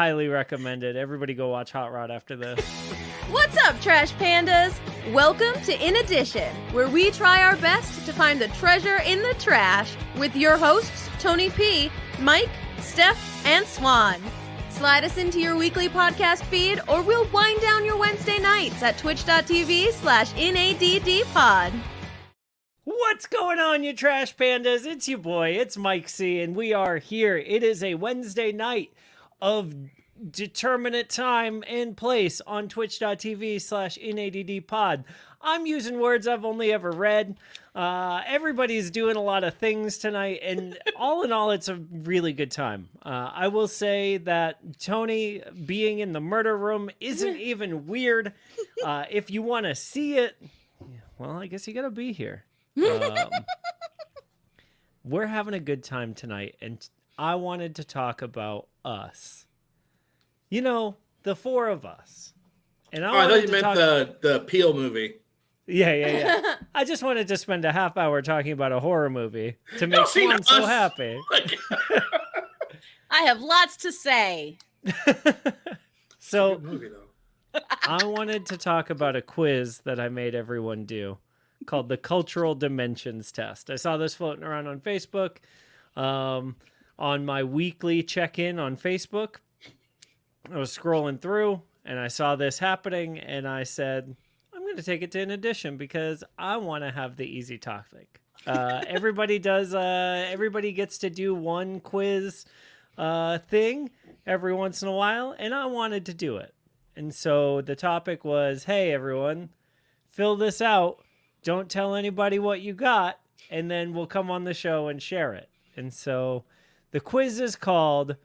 Highly recommended. Everybody go watch Hot Rod after this. What's up, Trash Pandas? Welcome to In Addition, where we try our best to find the treasure in the trash with your hosts, Tony P, Mike, Steph, and Swan. Slide us into your weekly podcast feed, or we'll wind down your Wednesday nights at twitch.tv slash NADDpod. What's going on, you trash pandas? It's your boy, it's Mike C, and we are here. It is a Wednesday night of determinate time and place on twitch.tv slash naddpod. I'm using words I've only ever read. Uh, everybody's doing a lot of things tonight, and all in all, it's a really good time. Uh, I will say that Tony being in the murder room isn't even weird. Uh, if you want to see it, well, I guess you got to be here. Um, we're having a good time tonight, and I wanted to talk about us. You know, the four of us. And I, Oh, I thought you meant talk- the the Peele movie. Yeah, yeah, yeah. I just wanted to spend a half hour talking about a horror movie to make see, Swan so happy. I have lots to say. so movie though. I wanted to talk about a quiz that I made everyone do called the Cultural Dimensions Test. I saw this floating around on Facebook um, on my weekly check in on Facebook. I was scrolling through and I saw this happening and I said, I'm going to take it to In Addition because I want to have the easy topic. Uh, everybody does, uh, everybody gets to do one quiz uh, thing every once in a while, and I wanted to do it. And so the topic was, hey everyone, fill this out. Don't tell anybody what you got, and then we'll come on the show and share it. And so the quiz is called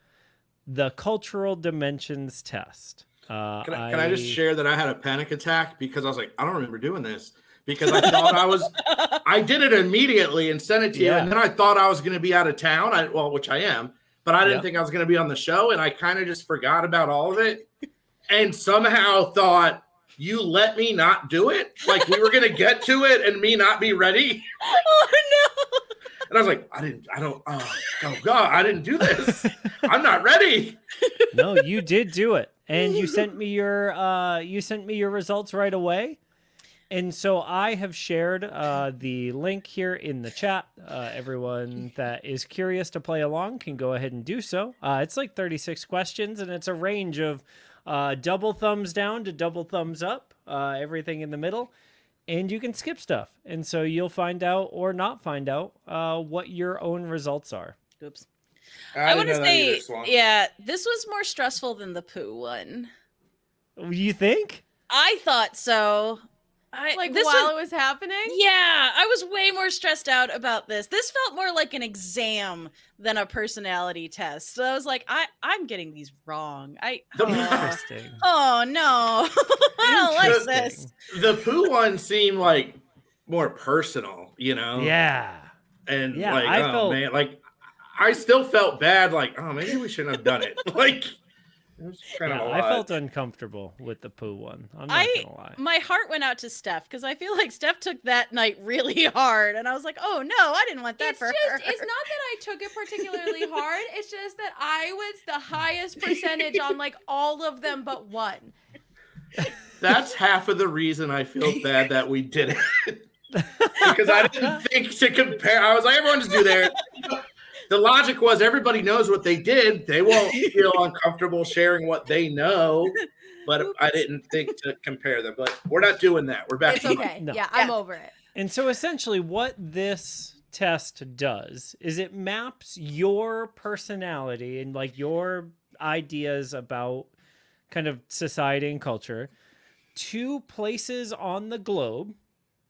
the Cultural Dimensions Test. Uh, Can I, can I just share that I had a panic attack because I was like, I don't remember doing this because I thought I was. I did it immediately and sent it to you, and then I thought I was going to be out of town. I well, which I am, but I didn't Yeah. think I was going to be on the show, and I kind of just forgot about all of it, and somehow thought you let me not do it. Like we were going to get to it and me not be ready. Oh no! And I was like, I didn't, I don't, oh, oh God, I didn't do this. I'm not ready. no, you did do it, and you sent me your uh, you sent me your results right away. And so I have shared uh, the link here in the chat. Uh, everyone that is curious to play along can go ahead and do so. Uh, it's like 36 questions, and it's a range of uh, double thumbs down to double thumbs up, uh, everything in the middle. And you can skip stuff. And so you'll find out or not find out uh, what your own results are. Oops. didn't I, want to say, either, yeah, this was more stressful than the poo one. You think? I thought so. I, Like this while one- it was happening? yeah, I was way more stressed out about this. This felt more like an exam than a personality test. So I was like, I, I'm getting these wrong. I The- oh, Interesting. oh no, I don't like this. The poo one seemed like more personal, you know? Yeah. And Yeah, like, I oh felt- man, like I still felt bad, like, oh maybe we shouldn't have done it. like it was kind Yeah, of a I felt uncomfortable with the poo one. I'm not I- gonna lie. My heart went out to Steph because I feel like Steph took that night really hard, and I was like, "Oh no, I didn't want that It's for just, her." it's not that I took it particularly hard. It's just that I was the highest percentage on like all of them but one. That's half of the reason I feel bad that we did it. because I didn't think to compare. I was like, everyone just do their. The logic was everybody knows what they did. They won't feel uncomfortable sharing what they know. But I didn't think to compare them. But we're not doing that. We're back. It's to okay. No. Yeah, I'm Yeah. over it. And so essentially, what this test does is it maps your personality and like your ideas about kind of society and culture to places on the globe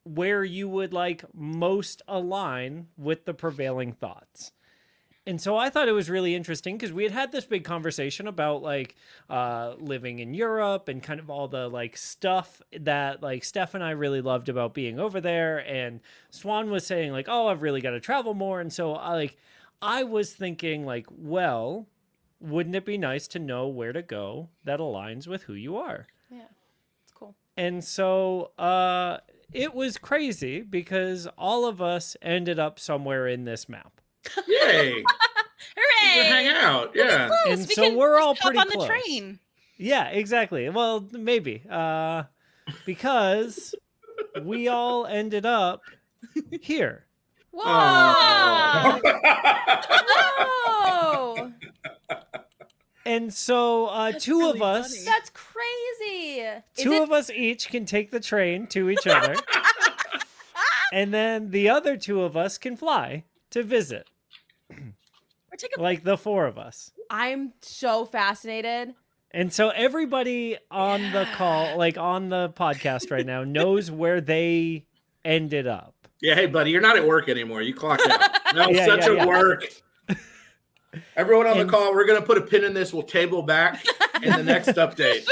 where you would like most align with the prevailing thoughts. And so I thought it was really interesting because we had had this big conversation about like uh, living in Europe and kind of all the like stuff that like Steph and I really loved about being over there. And Swan was saying like, "Oh, I've really got to travel more." And so I like I was thinking like, well, wouldn't it be nice to know where to go that aligns with who you are? Yeah, it's cool. And so uh, it was crazy because all of us ended up somewhere in this map. Yay. Hooray! hang out. Yeah. Close. And We so can we're just all hop pretty on the train. Yeah, exactly. Well, maybe. Uh because we all ended up here. Whoa! Oh. Whoa! And so uh That's two really of us funny. That's crazy. Is two it- of us each can take the train to each other. and then the other two of us can fly to visit. Or take a Like the four of us. I'm so fascinated. And so everybody on the call, like on the podcast right now, knows where they ended up. Yeah, hey, buddy, you're not at work anymore. You clocked out. That was Yeah, such yeah, a yeah. work. Everyone on And- the call, we're going to put a pin in this. We'll table back in the next update.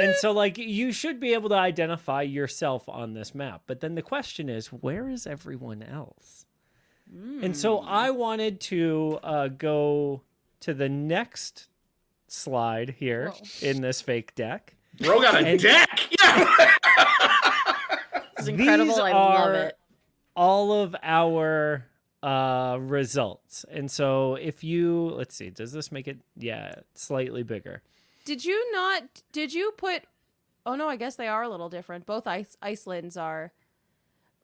And so, like, you should be able to identify yourself on this map. But then the question is, where is everyone else? And so I wanted to uh, go to the next slide here Whoa. in this fake deck. Bro got a And- deck. Yeah. This is incredible. These I love are it. all of our uh results. And so if you let's see, does this make it yeah, slightly bigger. Did you not? Did you put? Oh no, I guess they are a little different. Both Ice, Icelands are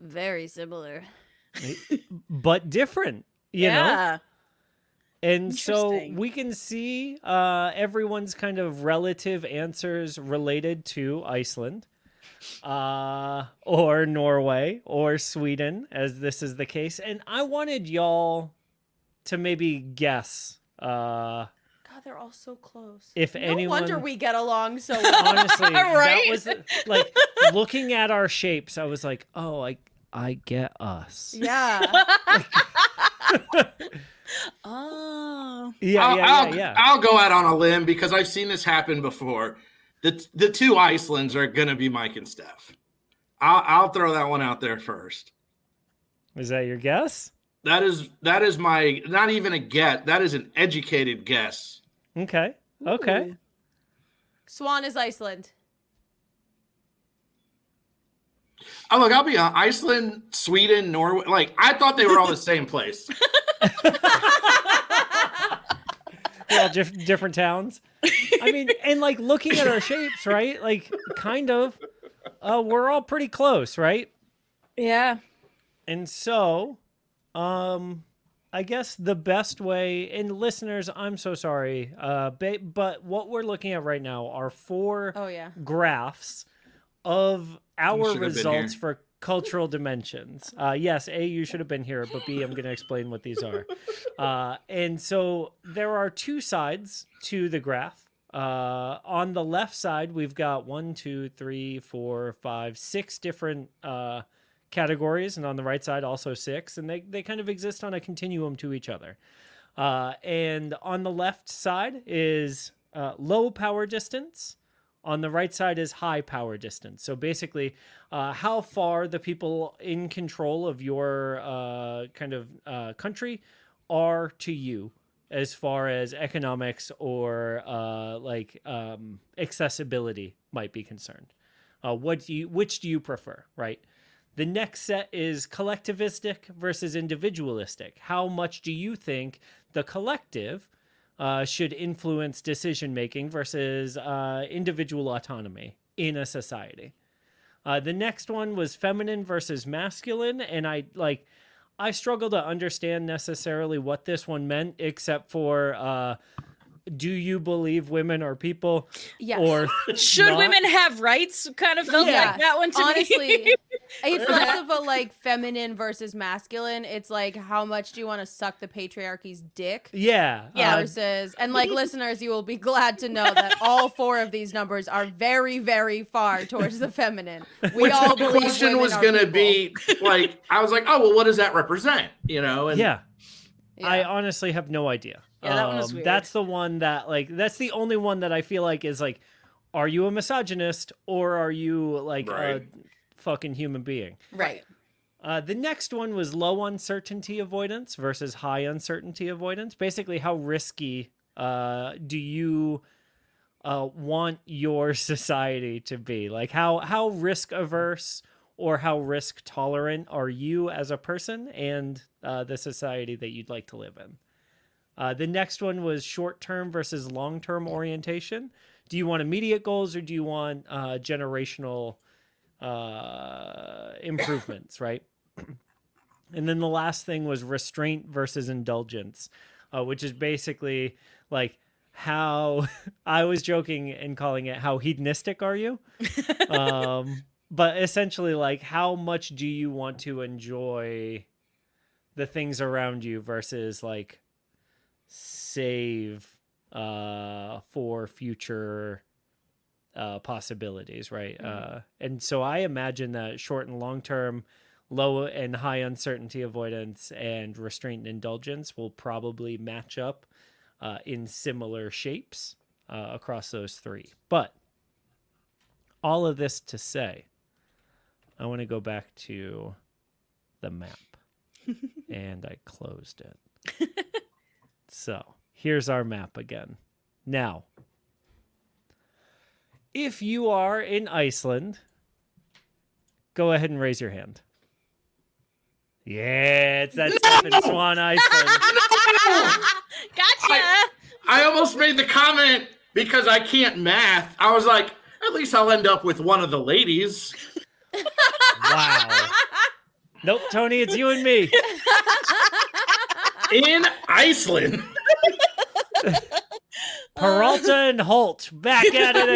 very similar. But different, you know? And so we can see uh, everyone's kind of relative answers related to Iceland, uh, or Norway, or Sweden, as this is the case. And I wanted y'all to maybe guess uh, God, they're all so close. if no anyone. wonder we get along so well. honestly, that Right? was like looking at our shapes. I was like, oh, I I get us. yeah. Oh. Yeah, I'll, yeah, I'll, yeah, yeah. I'll go out on a limb because I've seen this happen before. The the two Icelands are going to be Mike and Steph. I'll, I'll throw that one out there first. Is that your guess? That is that is my not even a get. That is an educated guess. Okay. Okay. Ooh. Swan is Iceland. Oh look, I'll be on Iceland, Sweden, Norway. Like I thought they were all the same place. They're all diff- different towns. I mean, and like looking at our shapes, right? Like, kind of, uh, we're all pretty close, right? Yeah. And so, um, I guess the best way, and listeners, I'm so sorry, uh, ba- but what we're looking at right now are four Oh yeah. graphs of our should have been results for cultural dimensions. Uh, yes, A, you should have been here, but B, I'm going to explain what these are. Uh, and so there are two sides to the graph. Uh, on the left side, we've got one, two, three, four, five, six different uh, categories, and on the right side, also six, and they, they kind of exist on a continuum to each other. Uh, and on the left side is uh, low power distance. On the right side is high power distance. So basically, uh, how far the people in control of your uh, kind of uh, country are to you as far as economics or uh, like um, accessibility might be concerned. Uh, what do you, which do you prefer, right? The next set is collectivistic versus individualistic. How much do you think the collective uh, should influence decision making versus uh, individual autonomy in a society? Uh, the next one was feminine versus masculine, and I like I struggle to understand necessarily what this one meant, except for uh, do you believe women are people Yes. or Should not? women have rights? Kind of felt Yeah. like that one to me. Honestly, it's less of a like feminine versus masculine. It's like how much do you want to suck the patriarchy's dick? Yeah, Yeah. uh, Versus, and like listeners, you will be glad to know that all four of these numbers are very, very far towards the feminine. We Which all the question was going to people. be like, I was like, oh well, what does that represent? You know? And yeah. Yeah. I honestly have no idea. Yeah, that one was Um, weird. That's the one that like that's the only one that I feel like is like, are you a misogynist or are you like a Right. Fucking human being? right. Uh, the next one was low uncertainty avoidance versus high uncertainty avoidance. Basically, how risky uh, do you uh, want your society to be? Like how how risk averse or how risk tolerant are you as a person and uh, the society that you'd like to live in? Uh, the next one was short term versus long term orientation. Do you want immediate goals or do you want uh, generational uh, improvements, right? And then the last thing was restraint versus indulgence, uh, which is basically like how I was joking and calling it how hedonistic are you? um, but essentially, like how much do you want to enjoy the things around you versus like save uh, for future uh, possibilities, right? Uh, and so I imagine that short and long term, low and high uncertainty avoidance and restraint and indulgence will probably match up uh, in similar shapes uh, across those three. But all of this to say, I want to go back to the map. and I closed it. so here's our map again. Now, if you are in Iceland, go ahead and raise your hand. Yeah, it's that Stephen Swan Iceland. gotcha. I almost made the comment because I can't math. I was like, at least I'll end up with one of the ladies. Wow. Nope, Tony, it's you and me. in Iceland. Peralta and Holt back at it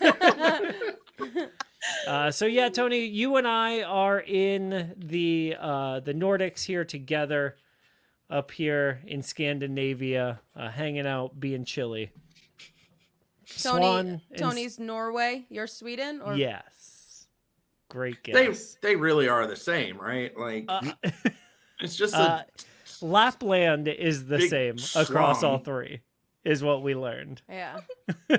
again. Uh, so yeah, Tony, you and I are in the uh, the Nordics here together, up here in Scandinavia, uh, hanging out, being chilly. Tony, Swan and- Tony's Norway. You're Sweden, or yes, great they guess. they really are the same, right? Like Uh, it's just a uh, Lapland is the Big, same across all three, is what we learned. yeah,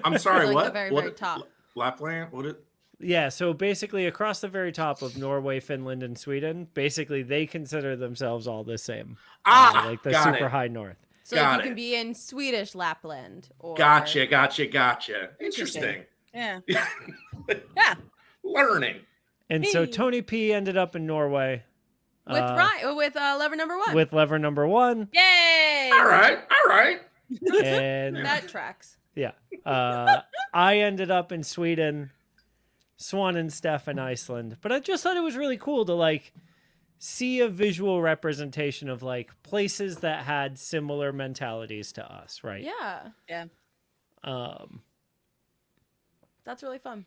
I'm sorry, like what? the very what very top. Lapland? What it Yeah, so basically across the very top of Norway, Finland, and Sweden, basically they consider themselves all the same. Ah, uh, Ah, like the got super it. high north. So like, Got you it. can be in Swedish Lapland, or Gotcha, gotcha, gotcha. Interesting. Interesting. Yeah. Yeah. Learning. And so Tony P ended up in Norway with uh, Ryan, with uh, lever number one. with lever number one, Yay. All right, all right. and that tracks. yeah, uh, I ended up in Sweden, Swan and Steph in Iceland. But I just thought it was really cool to like see a visual representation of like places that had similar mentalities to us, right? Yeah, Yeah. Um, that's really fun.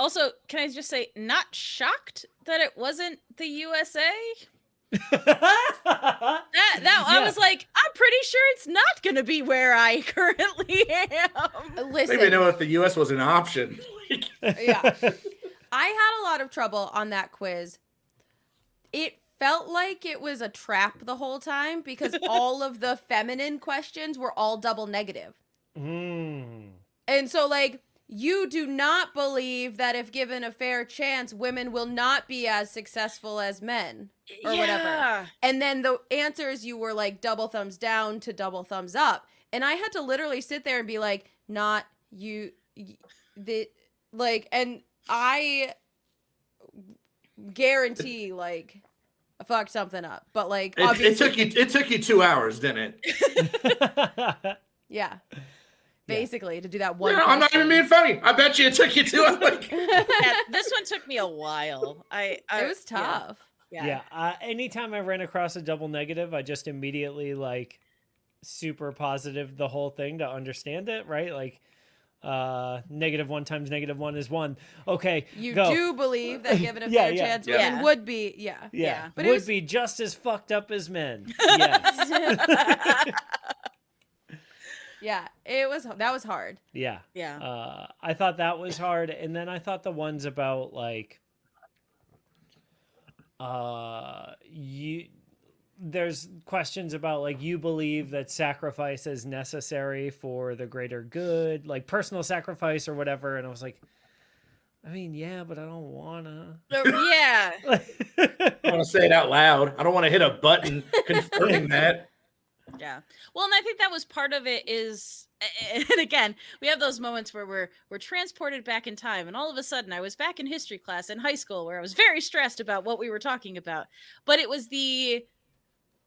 Also, can I just say, not shocked that it wasn't the USA? That that I was like, I'm pretty sure it's not gonna be where I currently am. Uh, I don't Listen, even know if the US was an option. Yeah. I had a lot of trouble on that quiz. It felt like it was a trap the whole time because all of the feminine questions were all double negative. Mm. And so, like, you do not believe that if given a fair chance, women will not be as successful as men or whatever. And then the answers you were like double thumbs down to double thumbs up. And I had to literally sit there and be like, not you, the, like, and I guarantee, like, I fucked something up. But, like, It, it took you it took you two hours, didn't it? yeah. Basically, to do that one. Yeah, I'm not even being funny. I bet you it took you two hours. Yeah, this one took me a while. I, I it was tough. Yeah. yeah. Uh, anytime I ran across a double negative, I just immediately like super positive the whole thing to understand it, right? Like uh negative one times negative one is one. Okay. You go. do believe that given a Yeah, fair yeah. chance, Yeah. women would be, yeah. Yeah. Yeah. But it Would was- be just as fucked up as men. Yes. Yeah, it was that was hard. yeah. yeah. Uh, I thought that was hard, and then I thought the ones about like, uh, you. There's questions about like you believe that sacrifice is necessary for the greater good, like personal sacrifice or whatever, and I was like, I mean, yeah, but I don't wanna. Yeah. I want to say it out loud. I don't want to hit a button confirming that. Yeah. Well, and I think that was part of it is and again, we have those moments where we're we're transported back in time and all of a sudden I was back in history class in high school where I was very stressed about what we were talking about. But it was the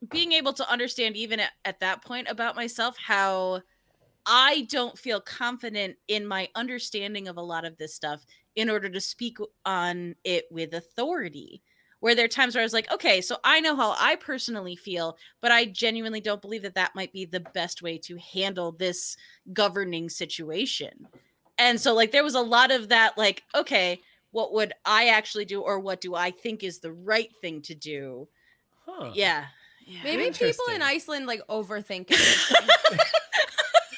being able to understand even at, at that point about myself how I don't feel confident in my understanding of a lot of this stuff in order to speak on it with authority. Where there are times where I was like, okay, so I know how I personally feel, but I genuinely don't believe that that might be the best way to handle this governing situation. And so, like, there was a lot of that, like, okay, what would I actually do, or what do I think is the right thing to do? Huh. Yeah. yeah. Maybe people in Iceland like overthink it.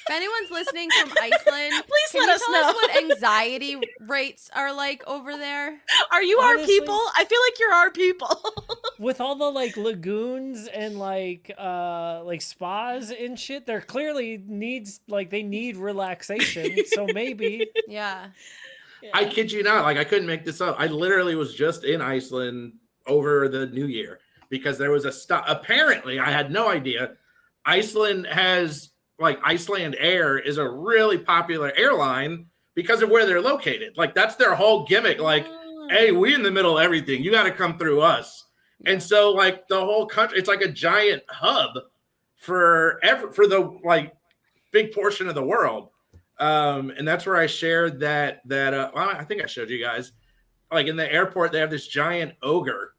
if anyone's listening from Iceland, Please can let you us tell know. us what anxiety rates are like over there? Are you our people? I feel like you're our people. With all the like lagoons and like uh like spas and shit, there clearly needs like they need relaxation. so maybe Yeah. I kid you not. Like I couldn't make this up. I literally was just in Iceland over the New Year because there was a stop. Apparently, I had no idea. Iceland has like Icelandair is a really popular airline because of where they're located. Like that's their whole gimmick. Like, Oh. hey, we in the middle of everything. You got to come through us. And so, like the whole country, it's like a giant hub for ever for the like big portion of the world. Um, and that's where I shared that that uh, well, I think I showed you guys. Like in the airport, they have this giant ogre.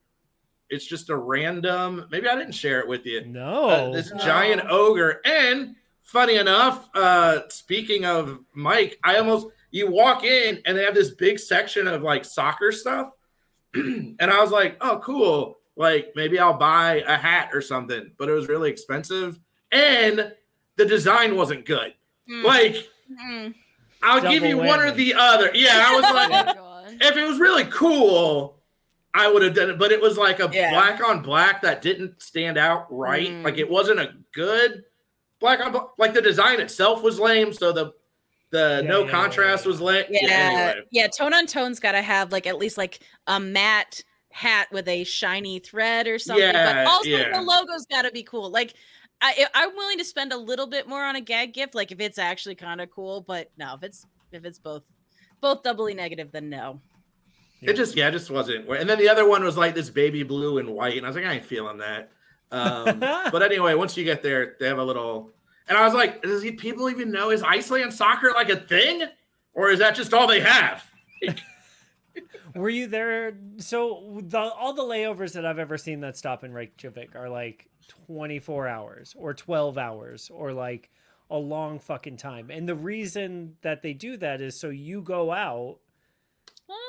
It's just a random. Maybe I didn't share it with you. no. Uh, this giant ogre. And funny enough, uh, speaking of Mike, I almost you walk in and they have this big section of like soccer stuff. and I was like, oh, cool. Like maybe I'll buy a hat or something, but it was really expensive. And the design wasn't good. Mm, Like, mm. I'll give Double you one or the other. Yeah, I was Oh like, if it was really cool, I would have done it. But it was like a Yeah. black on black that didn't stand out right. Mm. Like it wasn't a good black on black. Like the design itself was lame. So the the Yeah, no yeah, contrast yeah, yeah. was lame. Yeah, yeah, anyway. Tone on tone's got to have like at least like a matte hat with a shiny thread or something. Yeah, but also yeah. the logo's got to be cool. Like I, I'm willing to spend a little bit more on a gag gift, like if it's actually kind of cool. But no, if it's if it's both both doubly negative, then no. It just yeah, it just wasn't. And then the other one was like this baby blue and white, and I was like, I ain't feeling that. Um, but anyway, once you get there, they have a little. And I was like, does he, people even know is Iceland soccer like a thing, or is that just all they have? Were you there? So the all the layovers that I've ever seen that stop in Reykjavik are like 24 hours or 12 hours or like a long fucking time. And the reason that they do that is so you go out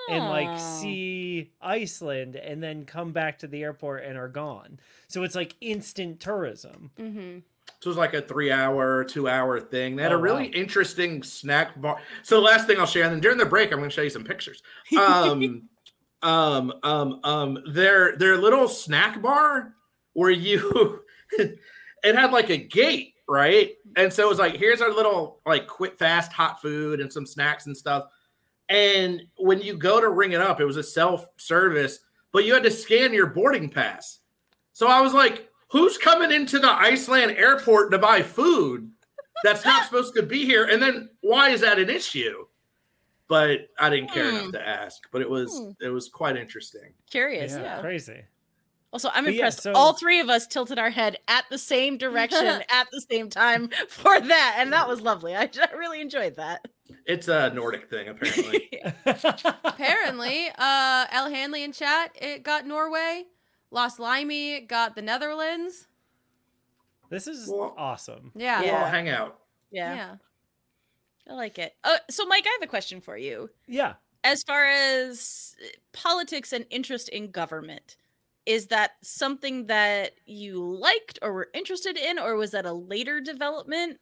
and like Oh. see Iceland and then come back to the airport and are gone. So it's like instant tourism. Mm-hmm. So it was like a three hour, two hour thing. They had Oh, a really wow. interesting snack bar. So the last thing I'll share, and then during the break, I'm going to show you some pictures. Um, um, um, um, their their little snack bar where you it had like a gate, right? And so it was like, here's our little like quick fast hot food and some snacks and stuff. And when you go to ring it up, it was a self service, but you had to scan your boarding pass. So I was like, who's coming into the Iceland airport to buy food that's not supposed to be here? And then why is that an issue? But I didn't care enough Hmm. to ask. But it was Hmm. it was quite interesting. Curious. yeah, Yeah. crazy. Also, I'm But yeah, impressed. so- All three of us tilted our head at the same direction at the same time for that, and that was lovely. I, I really enjoyed that. It's a Nordic thing, apparently. Apparently, uh, El Hanley in chat, it got Norway. Lost Limey got the Netherlands. this is Well- awesome. Yeah. We'll Yeah. all hang out. Yeah, I like it. Uh, so, Mike, I have a question for you. Yeah. As far as politics and interest in government, is that something that you liked or were interested in, or was that a later development?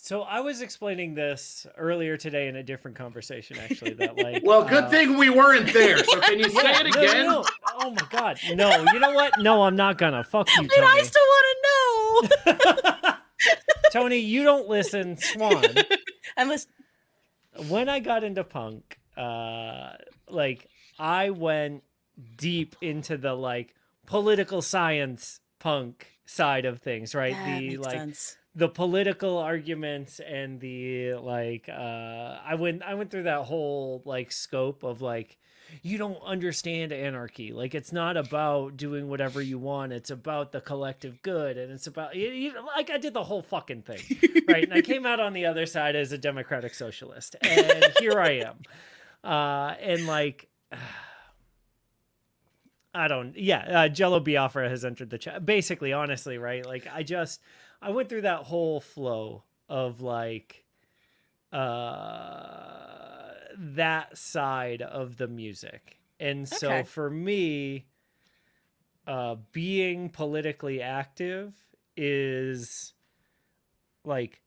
So I was explaining this earlier today in a different conversation, actually. That like, Well, good uh, thing we weren't there. So can you say it again? no, no. Oh my god, no! You know what? No, I'm not gonna. Fuck you, And I still want to know. Tony, you don't listen, Swan. I'm listening. when I got into punk, uh, like I went deep into the like political science punk side of things, right? That the makes like sense. The political arguments and the like uh i went i went through that whole like scope of like you don't understand anarchy like it's not about doing whatever you want it's about the collective good and it's about you, you, like i did the whole fucking thing right and i came out on the other side as a democratic socialist and here i am uh and like I don't. Yeah, uh, Jello Biafra has entered the chat. Basically, honestly, right? Like, I just I went through that whole flow of like uh that side of the music. And so for me, uh being politically active is like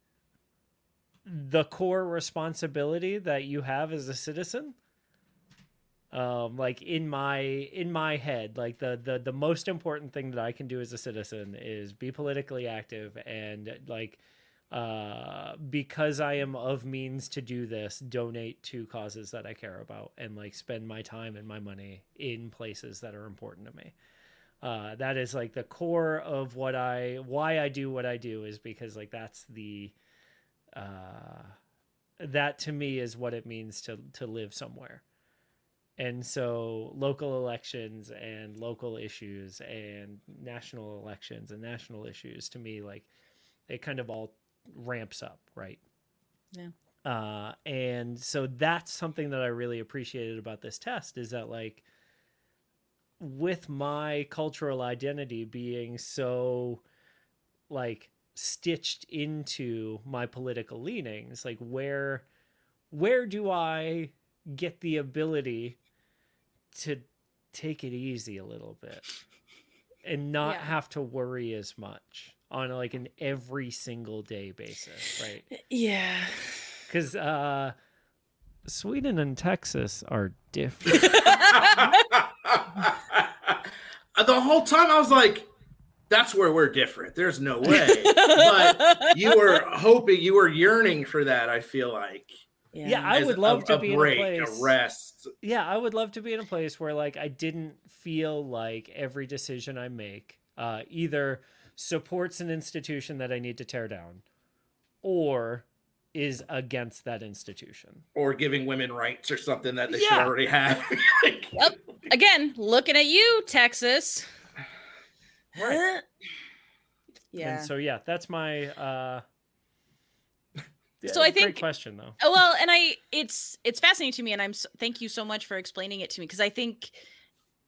the core responsibility that you have as a citizen um like in my in my head like the the the most important thing that i can do as a citizen is be politically active and like uh because i am of means to do this donate to causes that i care about and like spend my time and my money in places that are important to me. Uh that is like the core of what i why i do what i do is because like that's the uh that to me is what it means to to live somewhere and so local elections and local issues and national elections and national issues to me like it kind of all ramps up right Yeah. uh and so that's something that i really appreciated about this test is that like with my cultural identity being so like stitched into my political leanings like where where do i get the ability to take it easy a little bit and not Yeah. have to worry as much on like an every single day basis right Yeah. because uh sweden and texas are different the whole time I was like, that's where we're different. There's no way. but you were hoping, you were yearning for that, I feel like. Yeah, I would love a, to a be break, in a place. a rest. yeah, I would love to be in a place where like I didn't feel like every decision I make uh, either supports an institution that I need to tear down, or is against that institution. Or giving women rights or something that they should already have. Like, Yep. Again, looking at you, Texas. Right. Yeah. And so yeah, that's my. uh yeah, So I think great question though. Oh, well, and I it's it's fascinating to me, and I'm thank you so much for explaining it to me because I think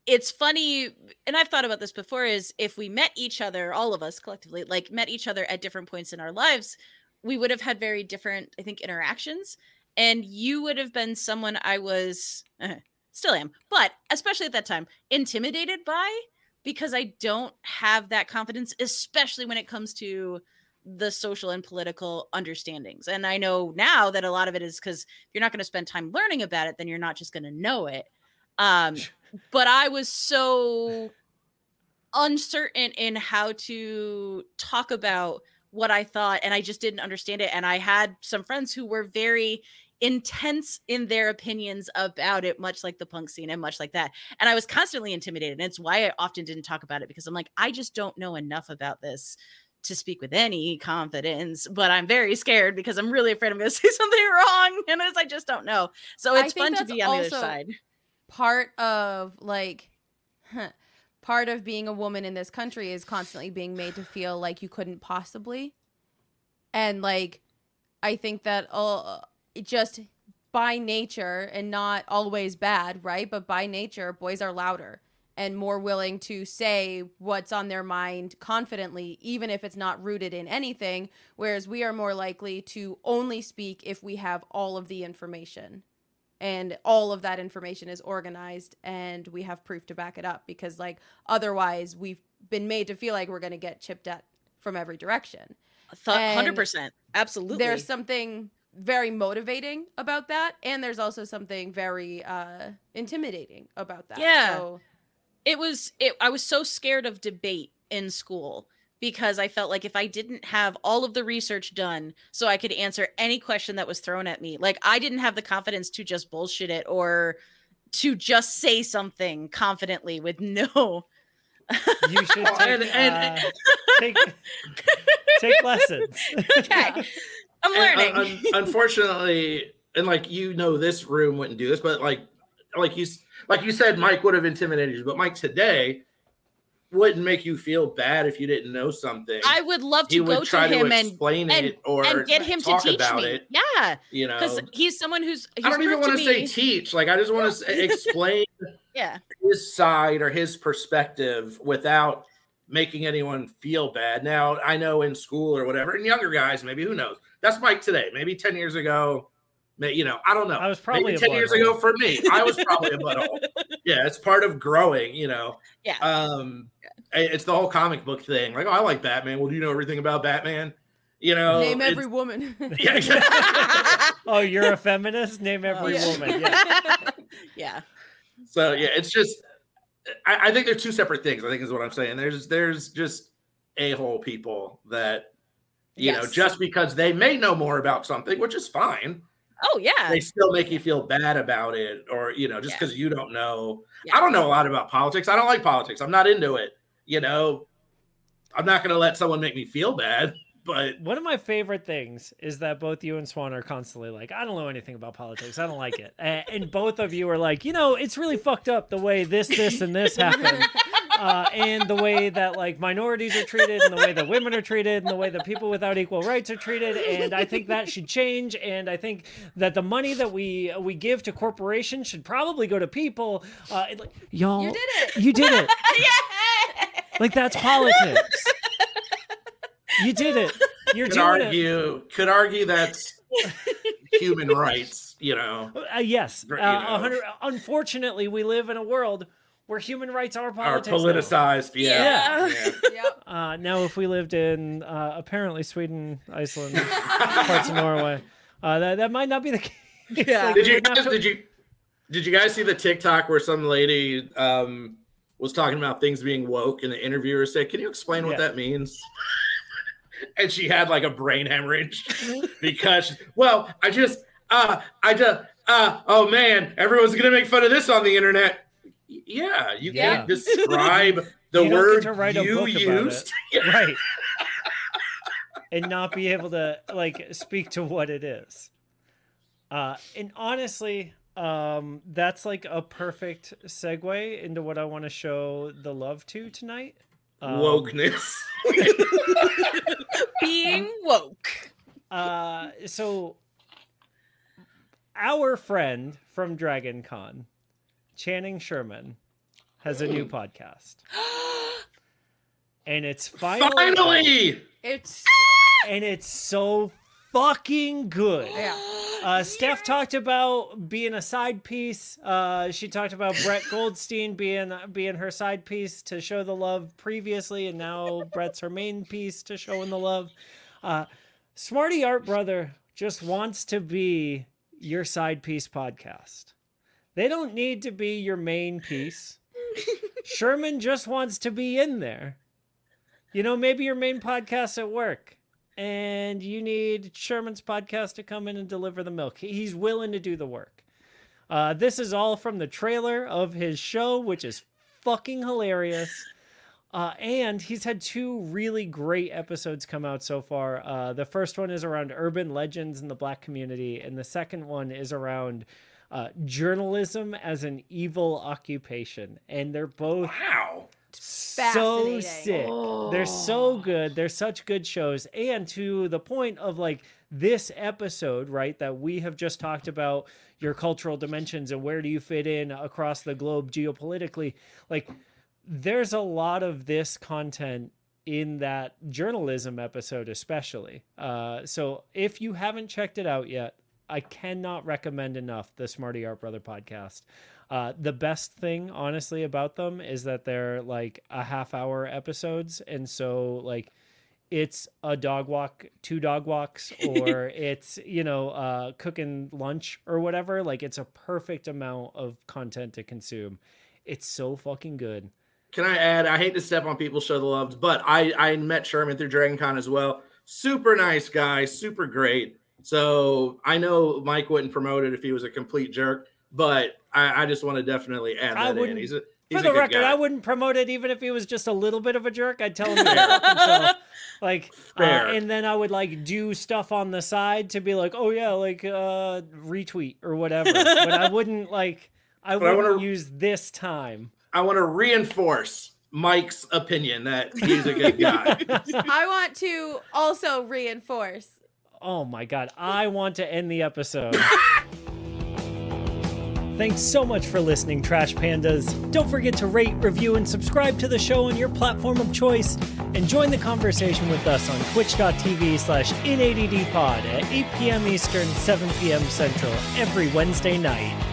it's funny, and I've thought about this before. Is if we met each other, all of us collectively, like met each other at different points in our lives, we would have had very different, I think, interactions, and you would have been someone I was, eh, still am, but especially at that time, intimidated by because I don't have that confidence, especially when it comes to the social and political understandings. And I know now that a lot of it is because you're not going to spend time learning about it, then you're not just going to know it. Um, but I was so uncertain in how to talk about what I thought, and I just didn't understand it. And I had some friends who were very intense in their opinions about it, much like the punk scene and much like that. And I was constantly intimidated. And it's why I often didn't talk about it because I'm like, I just don't know enough about this to speak with any confidence, but I'm very scared because I'm really afraid I'm going to say something wrong, and it's, I just don't know. So it's fun to be on the other side. part of like part of being a woman in this country is constantly being made to feel like you couldn't possibly and like i think that uh, it just by nature and not always bad right but by nature boys are louder and more willing to say what's on their mind confidently even if it's not rooted in anything whereas we are more likely to only speak if we have all of the information and all of that information is organized and we have proof to back it up because like otherwise we've been made to feel like we're going to get chipped at from every direction Th- 100%. Absolutely. there's something very motivating about that and there's also something very uh intimidating about that Yeah. so it was it I was so scared of debate in school because I felt like if I didn't have all of the research done so I could answer any question that was thrown at me, like I didn't have the confidence to just bullshit it or to just say something confidently with no You should take, and- and- uh, take Take lessons. okay. I'm And, learning. uh, un- unfortunately, and like you know, this room wouldn't do this, but like, like you, like you said, Mike would have intimidated you, but Mike today wouldn't make you feel bad if you didn't know something. I would love he to would go try to to him and explain and- it or and get him to teach about me. it. Yeah, You know, because he's someone who's. He's I don't even want to say teach. Like, I just want to explain Yeah, his side or his perspective without making anyone feel bad. Now, I know in school or whatever, and younger guys, maybe who knows? That's Mike today. Maybe 10 years ago, you know, I don't know. I was probably maybe 10 years butthole. ago for me. I was probably a butthole. Yeah, it's part of growing, you know. Yeah. Um, it's the whole comic book thing. Like, oh, I like Batman. Well, do you know everything about Batman? You know, Name every woman. Yeah, exactly. Oh, you're a feminist? Name every yeah. woman. Yeah. yeah. So yeah, it's just I, I think they're two separate things. I think is what I'm saying. There's there's just a hole people that you know just because they may know more about something, which is fine, Oh yeah. they still make you feel bad about it, or you know just Yeah. because you don't know. Yeah. I don't know a lot about politics. I don't like politics. I'm not into it. You know, I'm not going to let someone make me feel bad. But One of my favorite things is that both you and Swan are constantly like, I don't know anything about politics. I don't like it. And, and both of you are like, you know, it's really fucked up the way this, this, and this happened. Uh, and the way that like minorities are treated and the way that women are treated and the way that people without equal rights are treated and i think that should change and i think that the money that we we give to corporations should probably go to people uh, and, like, y'all You did it. you did it yeah. like that's politics you did it you're could doing it argue could argue that's human rights. You know, Uh, yes, uh, You know. Unfortunately, we live in a world where human rights are are politics. now. politicized. Yeah. Yeah. yeah. yep. Uh, now, if we lived in uh, apparently Sweden, Iceland, parts of Norway, uh, that that might not be the case. Yeah. Like, did you guys, to- did you did you guys see the TikTok where some lady um was talking about things being woke and the interviewer said, "Can you explain what that means?" and she had like a brain hemorrhage because well, I just uh I just uh oh man, everyone's gonna make fun of this on the internet. Y- Yeah, you Yeah. can't describe the You word to write you book about used. right, and not be able to like speak to what it is. Uh, and honestly, um, that's like a perfect segue into what I want to show the love to tonight. Um, Wokeness. Being woke. Uh, so our friend from Dragon Con, Channing Sherman, has a new podcast, and it's finally, Finally, It's and it's so fucking good. yeah. Uh, Steph talked about being a side piece. Uh, she talked about Brett Goldstein being being her side piece to show the love previously, and now Brett's her main piece to showing the love. Uh, Smarty Art Brother just wants to be your side piece podcast. They don't need to be your main piece. Sherman just wants to be in there. You know, maybe your main podcast at work and you need Sherman's podcast to come in and deliver the milk. He's willing to do the work. Uh, this is all from the trailer of his show, which is fucking hilarious. Uh, and he's had two really great episodes come out so far. Uh, the first one is around urban legends in the black community, and the second one is around uh, journalism as an evil occupation. And they're both wow. so Fascinating. sick. They're so good. They're such good shows. And to the point of like this episode, right, that we have just talked about your cultural dimensions and where do you fit in across the globe geopolitically, like there's a lot of this content in that journalism episode especially uh, so if you haven't checked it out yet i cannot recommend enough the smarty art brother podcast uh, the best thing honestly about them is that they're like a half hour episodes and so like it's a dog walk two dog walks or it's you know uh cooking lunch or whatever like it's a perfect amount of content to consume it's so fucking good Can I add? I hate to step on people's show the loves, but I I met Sherman through Dragon Con as well. Super nice guy, super great. So I know Mike wouldn't promote it if he was a complete jerk, but I, I just want to definitely add I that in. He's a He's For a the good record, guy. I wouldn't promote it even if he was just a little bit of a jerk. I'd tell him to go fuck himself. Like, uh, Fair. and then I would like do stuff on the side to be like, oh yeah, like uh retweet or whatever. but I wouldn't like, I But wouldn't wanna- use this time. I want to reinforce Mike's opinion that he's a good guy. I want to also reinforce. Oh my god, I want to end the episode. Thanks so much for listening, Trash Pandas. Don't forget to rate, review, and subscribe to the show on your platform of choice. And join the conversation with us on twitch.tv slash inaddpod at 8 p.m. Eastern, 7 p.m. Central every Wednesday night.